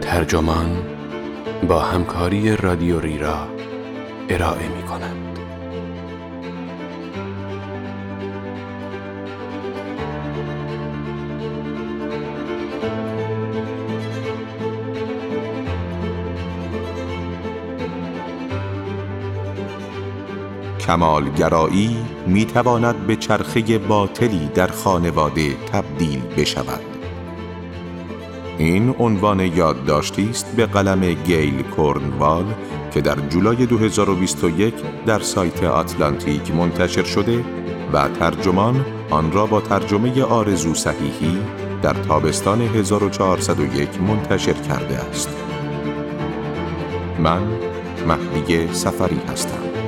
ترجمان با همکاری رادیو را ارائه می کند. کمالگرایی می تواند به چرخه باطلی در خانواده تبدیل بشود. این عنوان یادداشتی است به قلم گیل کورنوال که در جولای 2021 در سایت آتلانتیک منتشر شده و ترجمان آن را با ترجمه آرزو صحیحی در تابستان 1401 منتشر کرده است. من مهدی سفری هستم.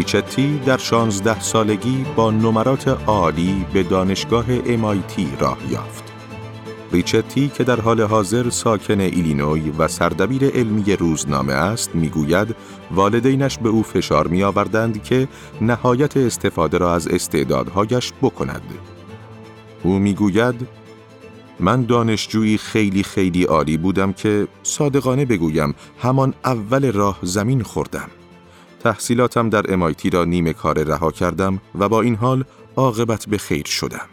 ریچتی در شانزده سالگی با نمرات عالی به دانشگاه امایتی راه یافت. ریچتی که در حال حاضر ساکن ایلینوی و سردبیر علمی روزنامه است می‌گوید والدینش به او فشار می آوردند که نهایت استفاده را از استعدادهایش بکند. او می‌گوید من دانشجویی خیلی خیلی عالی بودم که صادقانه بگویم همان اول راه زمین خوردم. تحصیلاتم در امایتی را نیمه کار رها کردم و با این حال عاقبت به خیر شدم.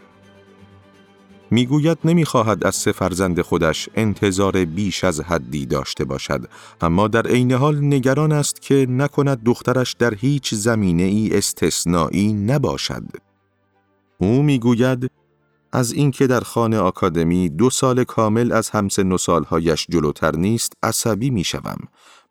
می‌گوید نمی‌خواهد از سه فرزند خودش انتظار بیش از حدی داشته باشد اما در عین حال نگران است که نکند دخترش در هیچ زمینه ای استثنایی نباشد. او می‌گوید از اینکه در خانه آکادمی دو سال کامل از همسن و سالهایش جلوتر نیست عصبی می‌شوم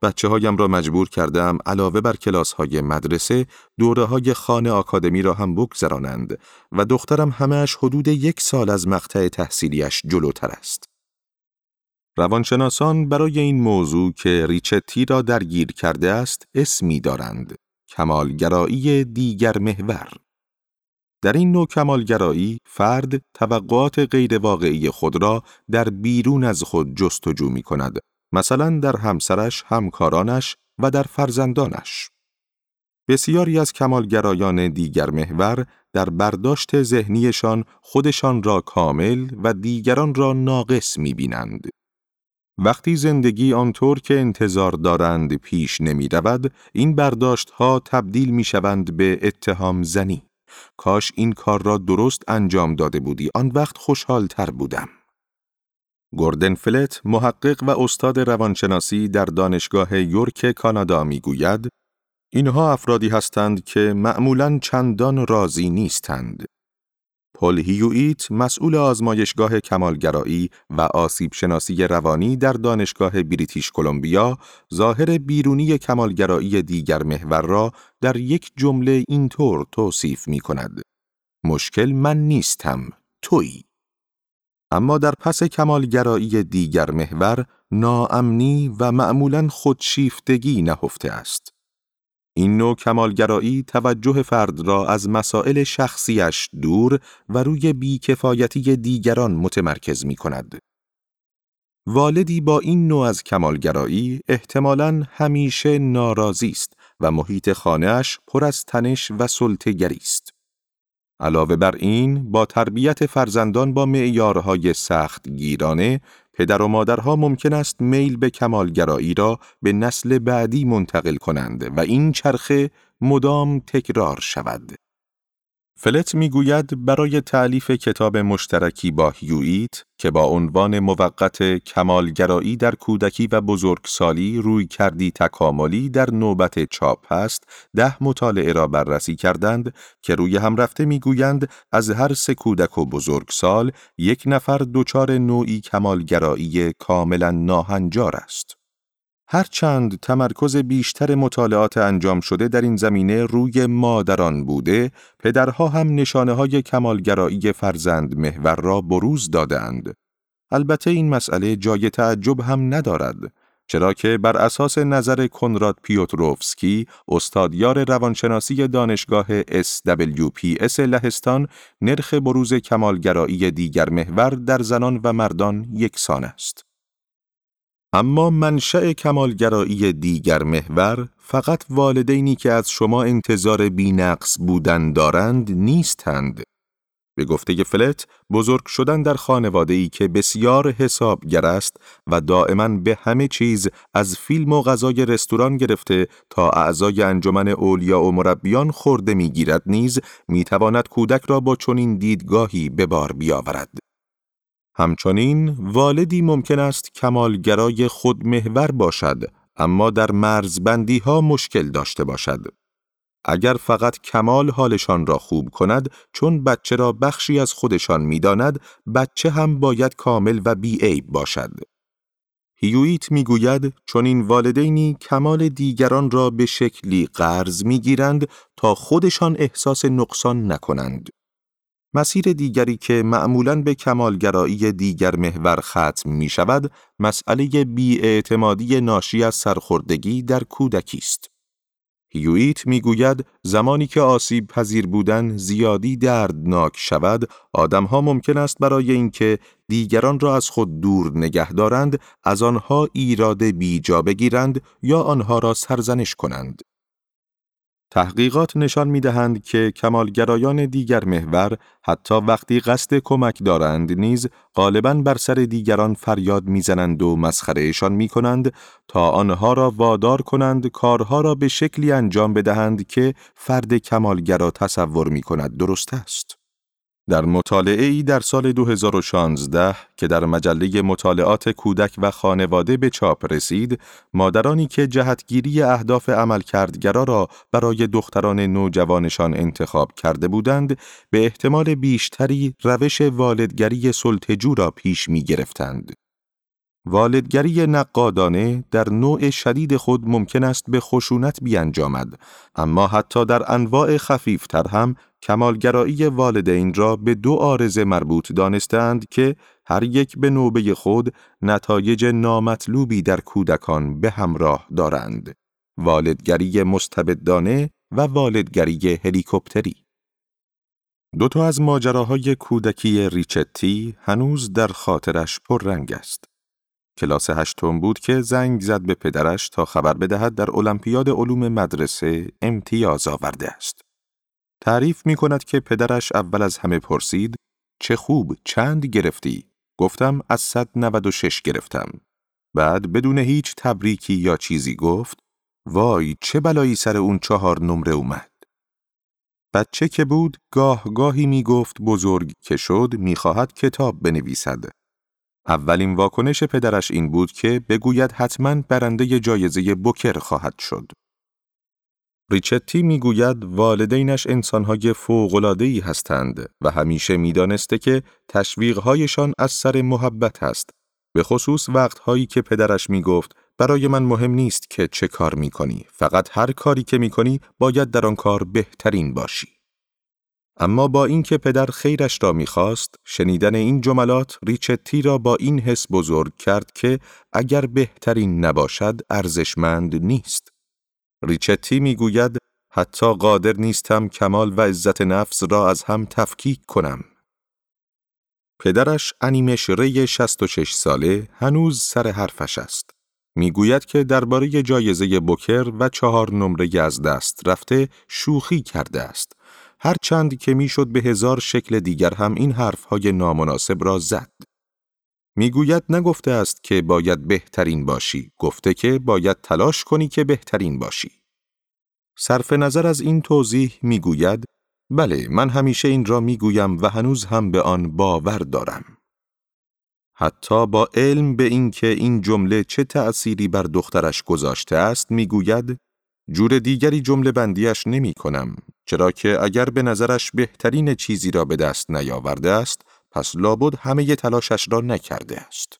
بچه هایم را مجبور کردم علاوه بر کلاس های مدرسه دوره های خانه آکادمی را هم بگذرانند و دخترم همهش حدود یک سال از مقطع تحصیلیش جلوتر است. روانشناسان برای این موضوع که ریچتی را درگیر کرده است اسمی دارند. کمالگرایی دیگر محور. در این نوع کمالگرایی فرد توقعات غیرواقعی خود را در بیرون از خود جستجو می کند مثلا در همسرش، همکارانش و در فرزندانش. بسیاری از کمالگرایان دیگر محور در برداشت ذهنیشان خودشان را کامل و دیگران را ناقص می بینند. وقتی زندگی آنطور که انتظار دارند پیش نمی رود، این برداشت ها تبدیل می شوند به اتهام زنی. کاش این کار را درست انجام داده بودی، آن وقت خوشحال تر بودم. گوردن فلت محقق و استاد روانشناسی در دانشگاه یورک کانادا می‌گوید اینها افرادی هستند که معمولاً چندان راضی نیستند. پل هیویت مسئول آزمایشگاه کمالگرایی و آسیب شناسی روانی در دانشگاه بریتیش کلمبیا ظاهر بیرونی کمالگرایی دیگر محور را در یک جمله اینطور توصیف می کند. مشکل من نیستم، تویی. اما در پس کمالگرایی دیگر محور ناامنی و معمولا خودشیفتگی نهفته است. این نوع کمالگرایی توجه فرد را از مسائل شخصیش دور و روی بیکفایتی دیگران متمرکز می کند. والدی با این نوع از کمالگرایی احتمالاً همیشه ناراضی است و محیط خانهش پر از تنش و سلطه‌گری است. علاوه بر این، با تربیت فرزندان با معیارهای سخت گیرانه، پدر و مادرها ممکن است میل به کمالگرایی را به نسل بعدی منتقل کنند و این چرخه مدام تکرار شود. فلت می‌گوید برای تعلیف کتاب مشترکی با هیویت که با عنوان موقت کمالگرایی در کودکی و بزرگسالی روی کردی تکاملی در نوبت چاپ است ده مطالعه را بررسی کردند که روی هم رفته می‌گویند از هر سه کودک و بزرگسال یک نفر دچار نوعی کمالگرایی کاملا ناهنجار است. هرچند تمرکز بیشتر مطالعات انجام شده در این زمینه روی مادران بوده، پدرها هم نشانه های کمالگرایی فرزند محور را بروز دادند. البته این مسئله جای تعجب هم ندارد چرا که بر اساس نظر کنراد پیوتروفسکی استادیار روانشناسی دانشگاه SWPS لهستان نرخ بروز کمالگرایی دیگر محور در زنان و مردان یکسان است. اما منشأ کمالگرایی دیگر محور فقط والدینی که از شما انتظار بینقص بودن دارند نیستند به گفته فلت بزرگ شدن در خانواده ای که بسیار حسابگر است و دائما به همه چیز از فیلم و غذای رستوران گرفته تا اعضای انجمن اولیا و مربیان خورده می‌گیرد نیز می‌تواند کودک را با چنین دیدگاهی به بار بیاورد. همچنین والدی ممکن است کمالگرای خودمحور باشد اما در مرزبندی ها مشکل داشته باشد. اگر فقط کمال حالشان را خوب کند چون بچه را بخشی از خودشان می‌داند بچه هم باید کامل و بیعیب باشد. هیویت می‌گوید چون این والدینی کمال دیگران را به شکلی قرض می‌گیرند تا خودشان احساس نقصان نکنند. مسیر دیگری که معمولاً به کمالگرایی دیگر محور ختم می شود، مسئله بیاعتمادی ناشی از سرخوردگی در کودکی است. هیویت می‌گوید زمانی که آسیب پذیر بودن زیادی دردناک شود آدمها ممکن است برای اینکه دیگران را از خود دور نگه دارند از آنها ایراد بیجا بگیرند یا آنها را سرزنش کنند تحقیقات نشان می دهند که کمالگرایان دیگر محور حتی وقتی قصد کمک دارند نیز غالبا بر سر دیگران فریاد می‌زنند و مسخرهشان می کنند تا آنها را وادار کنند کارها را به شکلی انجام بدهند که فرد کمالگرا تصور می کند درست است. در مطالعه ای در سال 2016 که در مجله مطالعات کودک و خانواده به چاپ رسید، مادرانی که جهتگیری اهداف عملکردگرا را برای دختران نوجوانشان انتخاب کرده بودند، به احتمال بیشتری روش والدگری سلطجو را پیش می گرفتند. والدگری نقادانه در نوع شدید خود ممکن است به خشونت بیانجامد اما حتی در انواع خفیفتر هم کمالگرایی والدین را به دو آرزه مربوط دانستند که هر یک به نوبه خود نتایج نامطلوبی در کودکان به همراه دارند والدگری مستبدانه و والدگری هلیکوپتری دو تا از ماجراهای کودکی ریچتی هنوز در خاطرش پررنگ است. کلاس هشتم بود که زنگ زد به پدرش تا خبر بدهد در المپیاد علوم مدرسه امتیاز آورده است. تعریف می کند که پدرش اول از همه پرسید چه خوب چند گرفتی؟ گفتم از 196 گرفتم. بعد بدون هیچ تبریکی یا چیزی گفت وای چه بلایی سر اون چهار نمره اومد. بچه که بود گاه گاهی می گفت بزرگ که شد می خواهد کتاب بنویسد. اولین واکنش پدرش این بود که بگوید حتما برنده جایزه بوکر خواهد شد. ریچتی می‌گوید والدینش انسانهای فوقلادهی هستند و همیشه می‌دانسته که تشویقهایشان از سر محبت است. به خصوص وقتهایی که پدرش می‌گفت برای من مهم نیست که چه کار می‌کنی فقط هر کاری که می‌کنی باید در آن کار بهترین باشی. اما با اینکه پدر خیرش را می‌خواست شنیدن این جملات ریچتی را با این حس بزرگ کرد که اگر بهترین نباشد ارزشمند نیست ریچتی می‌گوید حتی قادر نیستم کمال و عزت نفس را از هم تفکیک کنم. پدرش انیمش ری 66 ساله هنوز سر حرفش است. می‌گوید که درباره جایزه بوکر و چهار نمره از دست رفته شوخی کرده است. هر چند که می‌شد به هزار شکل دیگر هم این حرفهای نامناسب را زد. می‌گوید نگفته است که باید بهترین باشی، گفته که باید تلاش کنی که بهترین باشی. صرف نظر از این توضیح می‌گوید بله من همیشه این را می‌گویم و هنوز هم به آن باور دارم. حتی با علم به اینکه این جمله چه تأثیری بر دخترش گذاشته است می‌گوید جور دیگری جمله بندیش نمی کنم چرا که اگر به نظرش بهترین چیزی را به دست نیاورده است پس لابد همه تلاشش را نکرده است.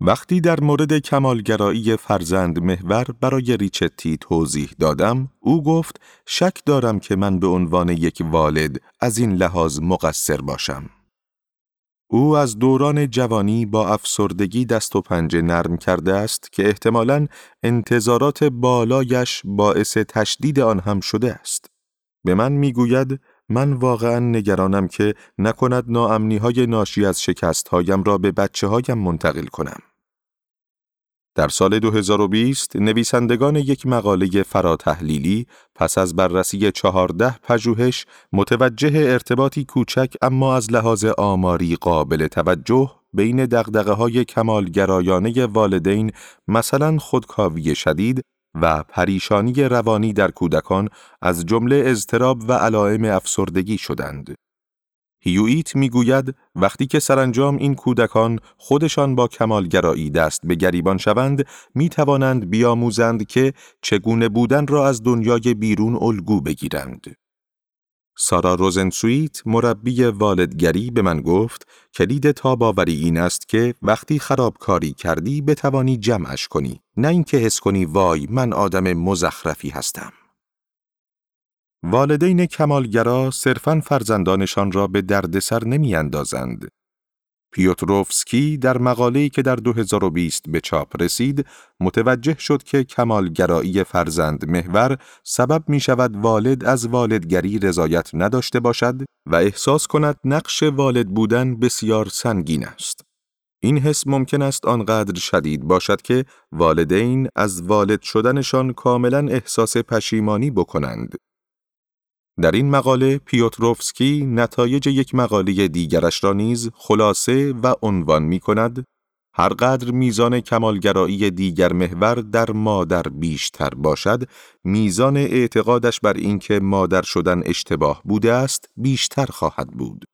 وقتی در مورد کمالگرایی فرزند محور برای ریچتی توضیح دادم، او گفت شک دارم که من به عنوان یک والد از این لحاظ مقصر باشم. او از دوران جوانی با افسردگی دست و پنجه نرم کرده است که احتمالاً انتظارات بالایش باعث تشدید آن هم شده است. به من می‌گوید من واقعا نگرانم که نکند ناامنی های ناشی از شکست هایم را به بچه هایم منتقل کنم. در سال 2020 نویسندگان یک مقاله فراتحلیلی پس از بررسی چهارده پژوهش متوجه ارتباطی کوچک اما از لحاظ آماری قابل توجه بین دقدقه های کمالگرایانه والدین مثلا خودکاوی شدید و پریشانی روانی در کودکان از جمله اضطراب و علائم افسردگی شدند. هیویت می‌گوید وقتی که سرانجام این کودکان خودشان با کمالگرایی دست به گریبان شوند می توانند بیاموزند که چگونه بودن را از دنیای بیرون الگو بگیرند. سارا روزنسویت مربی والدگری به من گفت کلید تاباوری این است که وقتی خرابکاری کردی بتوانی جمعش کنی نه اینکه حس کنی وای من آدم مزخرفی هستم. والدین کمالگرا صرفاً فرزندانشان را به دردسر نمیاندازند. پیوتروفسکی در مقاله‌ای که در 2020 به چاپ رسید، متوجه شد که کمالگرایی فرزند محور سبب می شود والد از والدگری رضایت نداشته باشد و احساس کند نقش والد بودن بسیار سنگین است. این حس ممکن است آنقدر شدید باشد که والدین از والد شدنشان کاملا احساس پشیمانی بکنند در این مقاله پیوتروفسکی نتایج یک مقاله دیگرش را نیز خلاصه و عنوان می کند هرقدر میزان کمالگرایی دیگر محور در مادر بیشتر باشد میزان اعتقادش بر اینکه مادر شدن اشتباه بوده است بیشتر خواهد بود.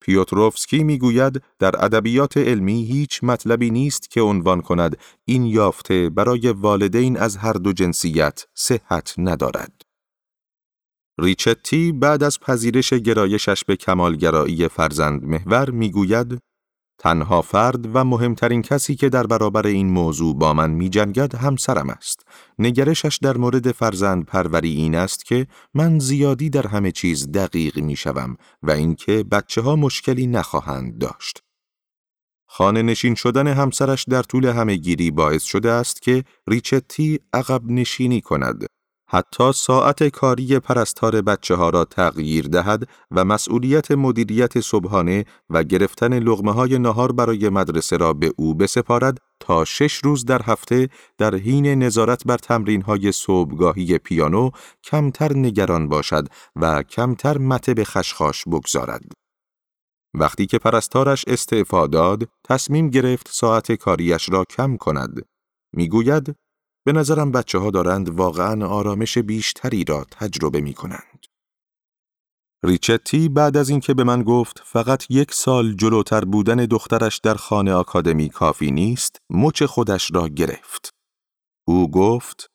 پیوتروفسکی می‌گوید در ادبیات علمی هیچ مطلبی نیست که عنوان کند این یافته برای والدین از هر دو جنسیت صحت ندارد. ریچتی بعد از پذیرش گرایشش به کمالگرایی فرزند محور می‌گوید تنها فرد و مهمترین کسی که در برابر این موضوع با من می جنگد همسرم است. نگرشش در مورد فرزند پروری این است که من زیادی در همه چیز دقیق می شوم و اینکه بچه ها مشکلی نخواهند داشت. خانه نشین شدن همسرش در طول همه گیری باعث شده است که ریچتی عقب نشینی کند حتی ساعت کاری پرستار بچه ها را تغییر دهد و مسئولیت مدیریت صبحانه و گرفتن لغمه های نهار برای مدرسه را به او بسپارد تا شش روز در هفته در حین نظارت بر تمرین های صبحگاهی پیانو کمتر نگران باشد و کمتر مته به خشخاش بگذارد. وقتی که پرستارش استعفا داد، تصمیم گرفت ساعت کاریش را کم کند. می‌گوید به نظرم بچه ها دارند واقعا آرامش بیشتری را تجربه می کنند. ریچتی بعد از اینکه به من گفت فقط یک سال جلوتر بودن دخترش در خانه آکادمی کافی نیست، مچ خودش را گرفت. او گفت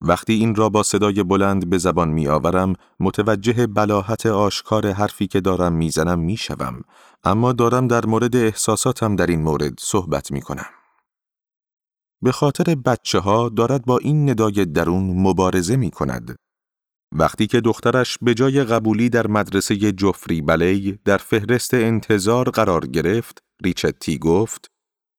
وقتی این را با صدای بلند به زبان می آورم متوجه بلاحت آشکار حرفی که دارم می‌زنم می‌شوم اما دارم در مورد احساساتم در این مورد صحبت می کنم. به خاطر بچه ها دارد با این ندای درون مبارزه می کند. وقتی که دخترش به جای قبولی در مدرسه جفری بلی در فهرست انتظار قرار گرفت، ریچتی گفت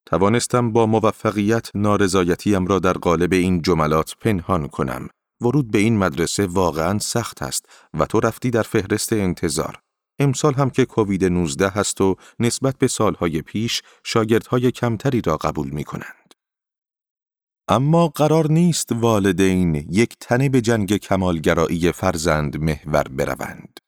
توانستم با موفقیت نارضایتیم را در قالب این جملات پنهان کنم. ورود به این مدرسه واقعا سخت است و تو رفتی در فهرست انتظار. امسال هم که کووید 19 هست و نسبت به سالهای پیش شاگردهای کمتری را قبول می کنند. اما قرار نیست والدین یک تنه به جنگ کمالگرایی فرزند محور بروند.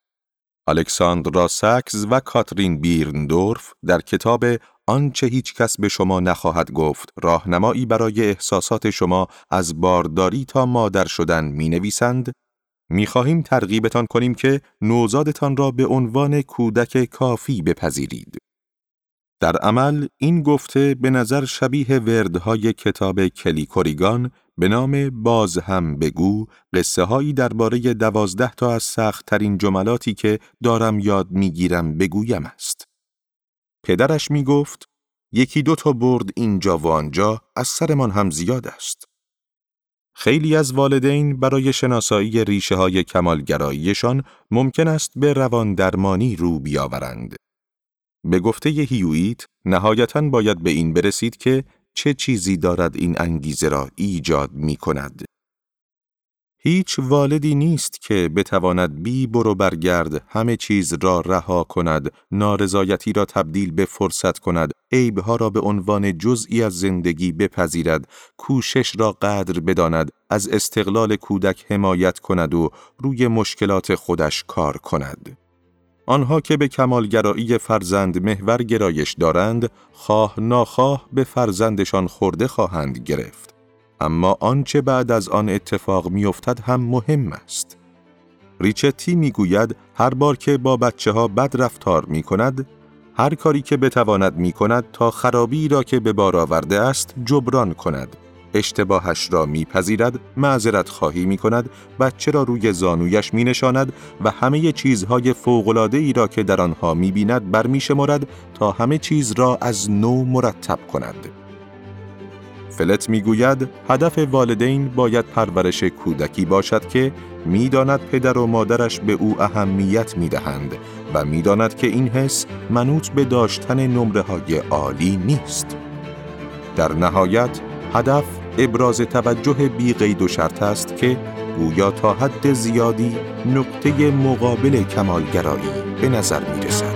الکساندرا ساکز و کاترین بیرندورف در کتاب آنچه هیچ کس به شما نخواهد گفت راهنمایی برای احساسات شما از بارداری تا مادر شدن می نویسند می خواهیم ترغیبتان کنیم که نوزادتان را به عنوان کودک کافی بپذیرید. در عمل این گفته به نظر شبیه وردهای کتاب کلیکوریگان به نام باز هم بگو قصه هایی درباره دوازده تا از سخت ترین جملاتی که دارم یاد می‌گیرم بگویم است. پدرش می گفت یکی دو تا برد اینجا و آنجا از سرمان هم زیاد است. خیلی از والدین برای شناسایی ریشه های کمالگراییشان ممکن است به روان درمانی رو بیاورند. به گفته هیویت نهایتا باید به این برسید که چه چیزی دارد این انگیزه را ایجاد می کند. هیچ والدی نیست که بتواند بی برو برگرد همه چیز را رها کند، نارضایتی را تبدیل به فرصت کند، عیبها را به عنوان جزئی از زندگی بپذیرد، کوشش را قدر بداند، از استقلال کودک حمایت کند و روی مشکلات خودش کار کند. آنها که به کمالگرایی فرزند محور گرایش دارند، خواه ناخواه به فرزندشان خورده خواهند گرفت. اما آنچه بعد از آن اتفاق میافتد هم مهم است. ریچتی می‌گوید هر بار که با بچه ها بد رفتار می کند، هر کاری که بتواند می کند تا خرابی را که به بار آورده است جبران کند. اشتباهش را میپذیرد، معذرت خواهی می کند، بچه را روی زانویش می نشاند و همه چیزهای فوقلاده ای را که در آنها می بیند برمیشمارد تا همه چیز را از نو مرتب کند. فلت می‌گوید هدف والدین باید پرورش کودکی باشد که می‌داند پدر و مادرش به او اهمیت می‌دهند و می‌داند که این حس منوط به داشتن نمره های عالی نیست. در نهایت هدف ابراز توجه بی قید و شرط است که گویا تا حد زیادی نقطه مقابل کمالگرایی به نظر می رسد.